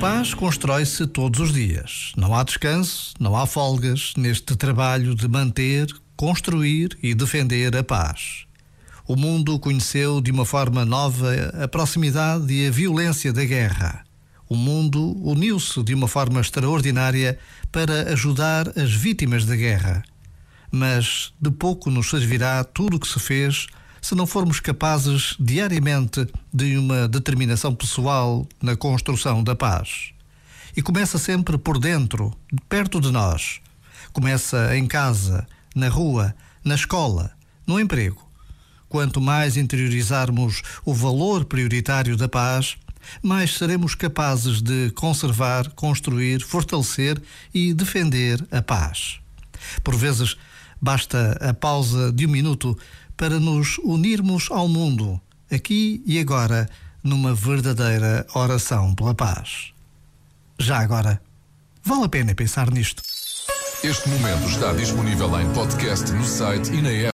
Paz constrói-se todos os dias. Não há descanso, não há folgas neste trabalho de manter, construir e defender a paz. O mundo conheceu de uma forma nova a proximidade e a violência da guerra. O mundo uniu-se de uma forma extraordinária para ajudar as vítimas da guerra. Mas de pouco nos servirá tudo o que se fez se não formos capazes diariamente de uma determinação pessoal na construção da paz. E começa sempre por dentro, perto de nós. Começa em casa, na rua, na escola, no emprego. Quanto mais interiorizarmos o valor prioritário da paz, mais seremos capazes de conservar, construir, fortalecer e defender a paz. Por vezes, basta a pausa de um minuto para nos unirmos ao mundo, aqui e agora, numa verdadeira oração pela paz. Já agora, vale a pena pensar nisto. Este momento está disponível em podcast no site e na app.